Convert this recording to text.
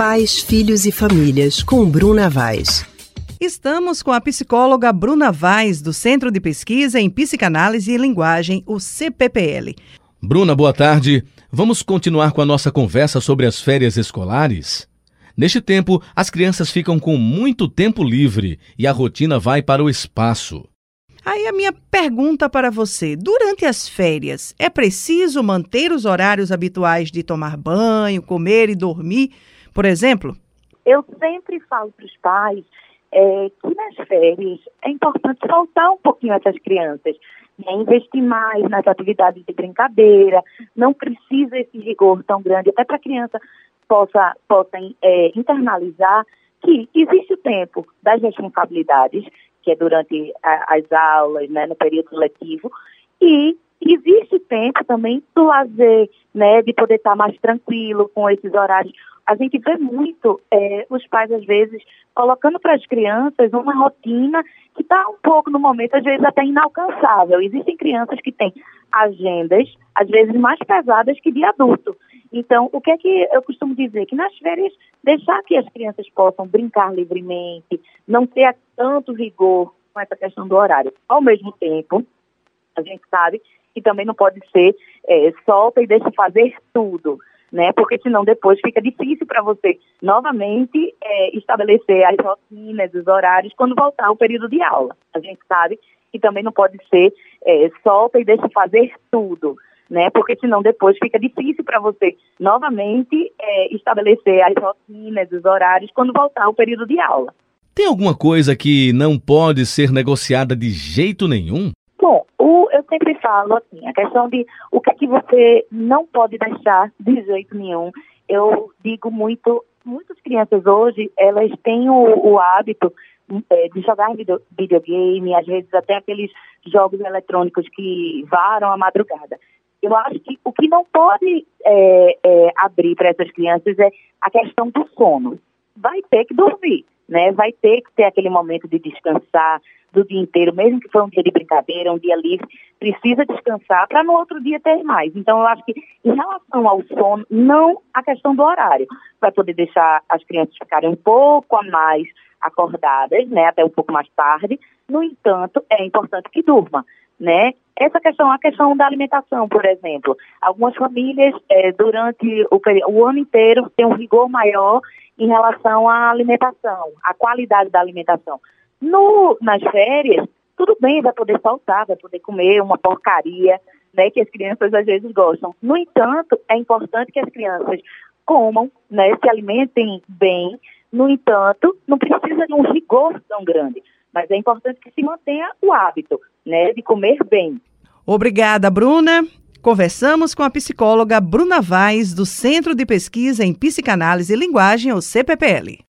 Pais, Filhos e Famílias, com Bruna Vaz. Estamos com a psicóloga Bruna Vaz, do Centro de Pesquisa em Psicanálise e Linguagem, o CPPL. Bruna, boa tarde. Vamos continuar com a nossa conversa sobre as férias escolares? Neste tempo, as crianças ficam com muito tempo livre e a rotina vai para o espaço. Aí a minha pergunta para você: durante as férias, é preciso manter os horários habituais de tomar banho, comer e dormir, por exemplo? Eu sempre falo para os pais é, que nas férias é importante soltar um pouquinho essas crianças, né? investir mais nas atividades de brincadeira, não precisa esse rigor tão grande, até para a criança possa, possa é, internalizar que existe o tempo das responsabilidades que é durante a, as aulas, né, no período letivo, e existe tempo também do lazer, né, de poder estar mais tranquilo com esses horários. A gente vê muito é, os pais, às vezes, colocando para as crianças uma rotina que está um pouco, no momento, às vezes até inalcançável. Existem crianças que têm agendas, às vezes, mais pesadas que de adulto. Então, o que é que eu costumo dizer? Que nas férias, deixar que as crianças possam brincar livremente, não ter tanto rigor com essa questão do horário. Ao mesmo tempo, a gente sabe que também não pode ser é, solta e deixa fazer tudo, né? Porque senão depois fica difícil para você novamente é, estabelecer as rotinas, os horários quando voltar o período de aula. A gente sabe que também não pode ser é, solta e deixa fazer tudo né? Porque senão depois fica difícil para você novamente é, estabelecer as rotinas, os horários quando voltar o período de aula. Tem alguma coisa que não pode ser negociada de jeito nenhum? Bom, o, eu sempre falo assim, a questão de o que é que você não pode deixar de jeito nenhum. Eu digo muito, muitas crianças hoje, elas têm o, o hábito é, de jogar video, videogame, às vezes até aqueles jogos eletrônicos que varam a madrugada. Eu acho que o que não pode é, é, abrir para essas crianças é a questão do sono. Vai ter que dormir, né? Vai ter que ter aquele momento de descansar do dia inteiro, mesmo que for um dia de brincadeira, um dia livre, precisa descansar para no outro dia ter mais. Então, eu acho que em relação ao sono, não a questão do horário, para poder deixar as crianças ficarem um pouco a mais acordadas, né, até um pouco mais tarde. No entanto, é importante que durma né? Essa questão, a questão da alimentação, por exemplo. Algumas famílias, é, durante o, o, ano inteiro, têm um rigor maior em relação à alimentação, à qualidade da alimentação. No, nas férias, tudo bem, vai poder faltar, vai poder comer uma porcaria, né, que as crianças às vezes gostam. No entanto, é importante que as crianças comam, né, se alimentem bem. No entanto, não precisa de um rigor tão grande. Mas é importante que se mantenha o hábito, né, de comer bem. Obrigada, Bruna. Conversamos com a psicóloga Bruna Vaz, do Centro de Pesquisa em Psicanálise e Linguagem, o CPPL.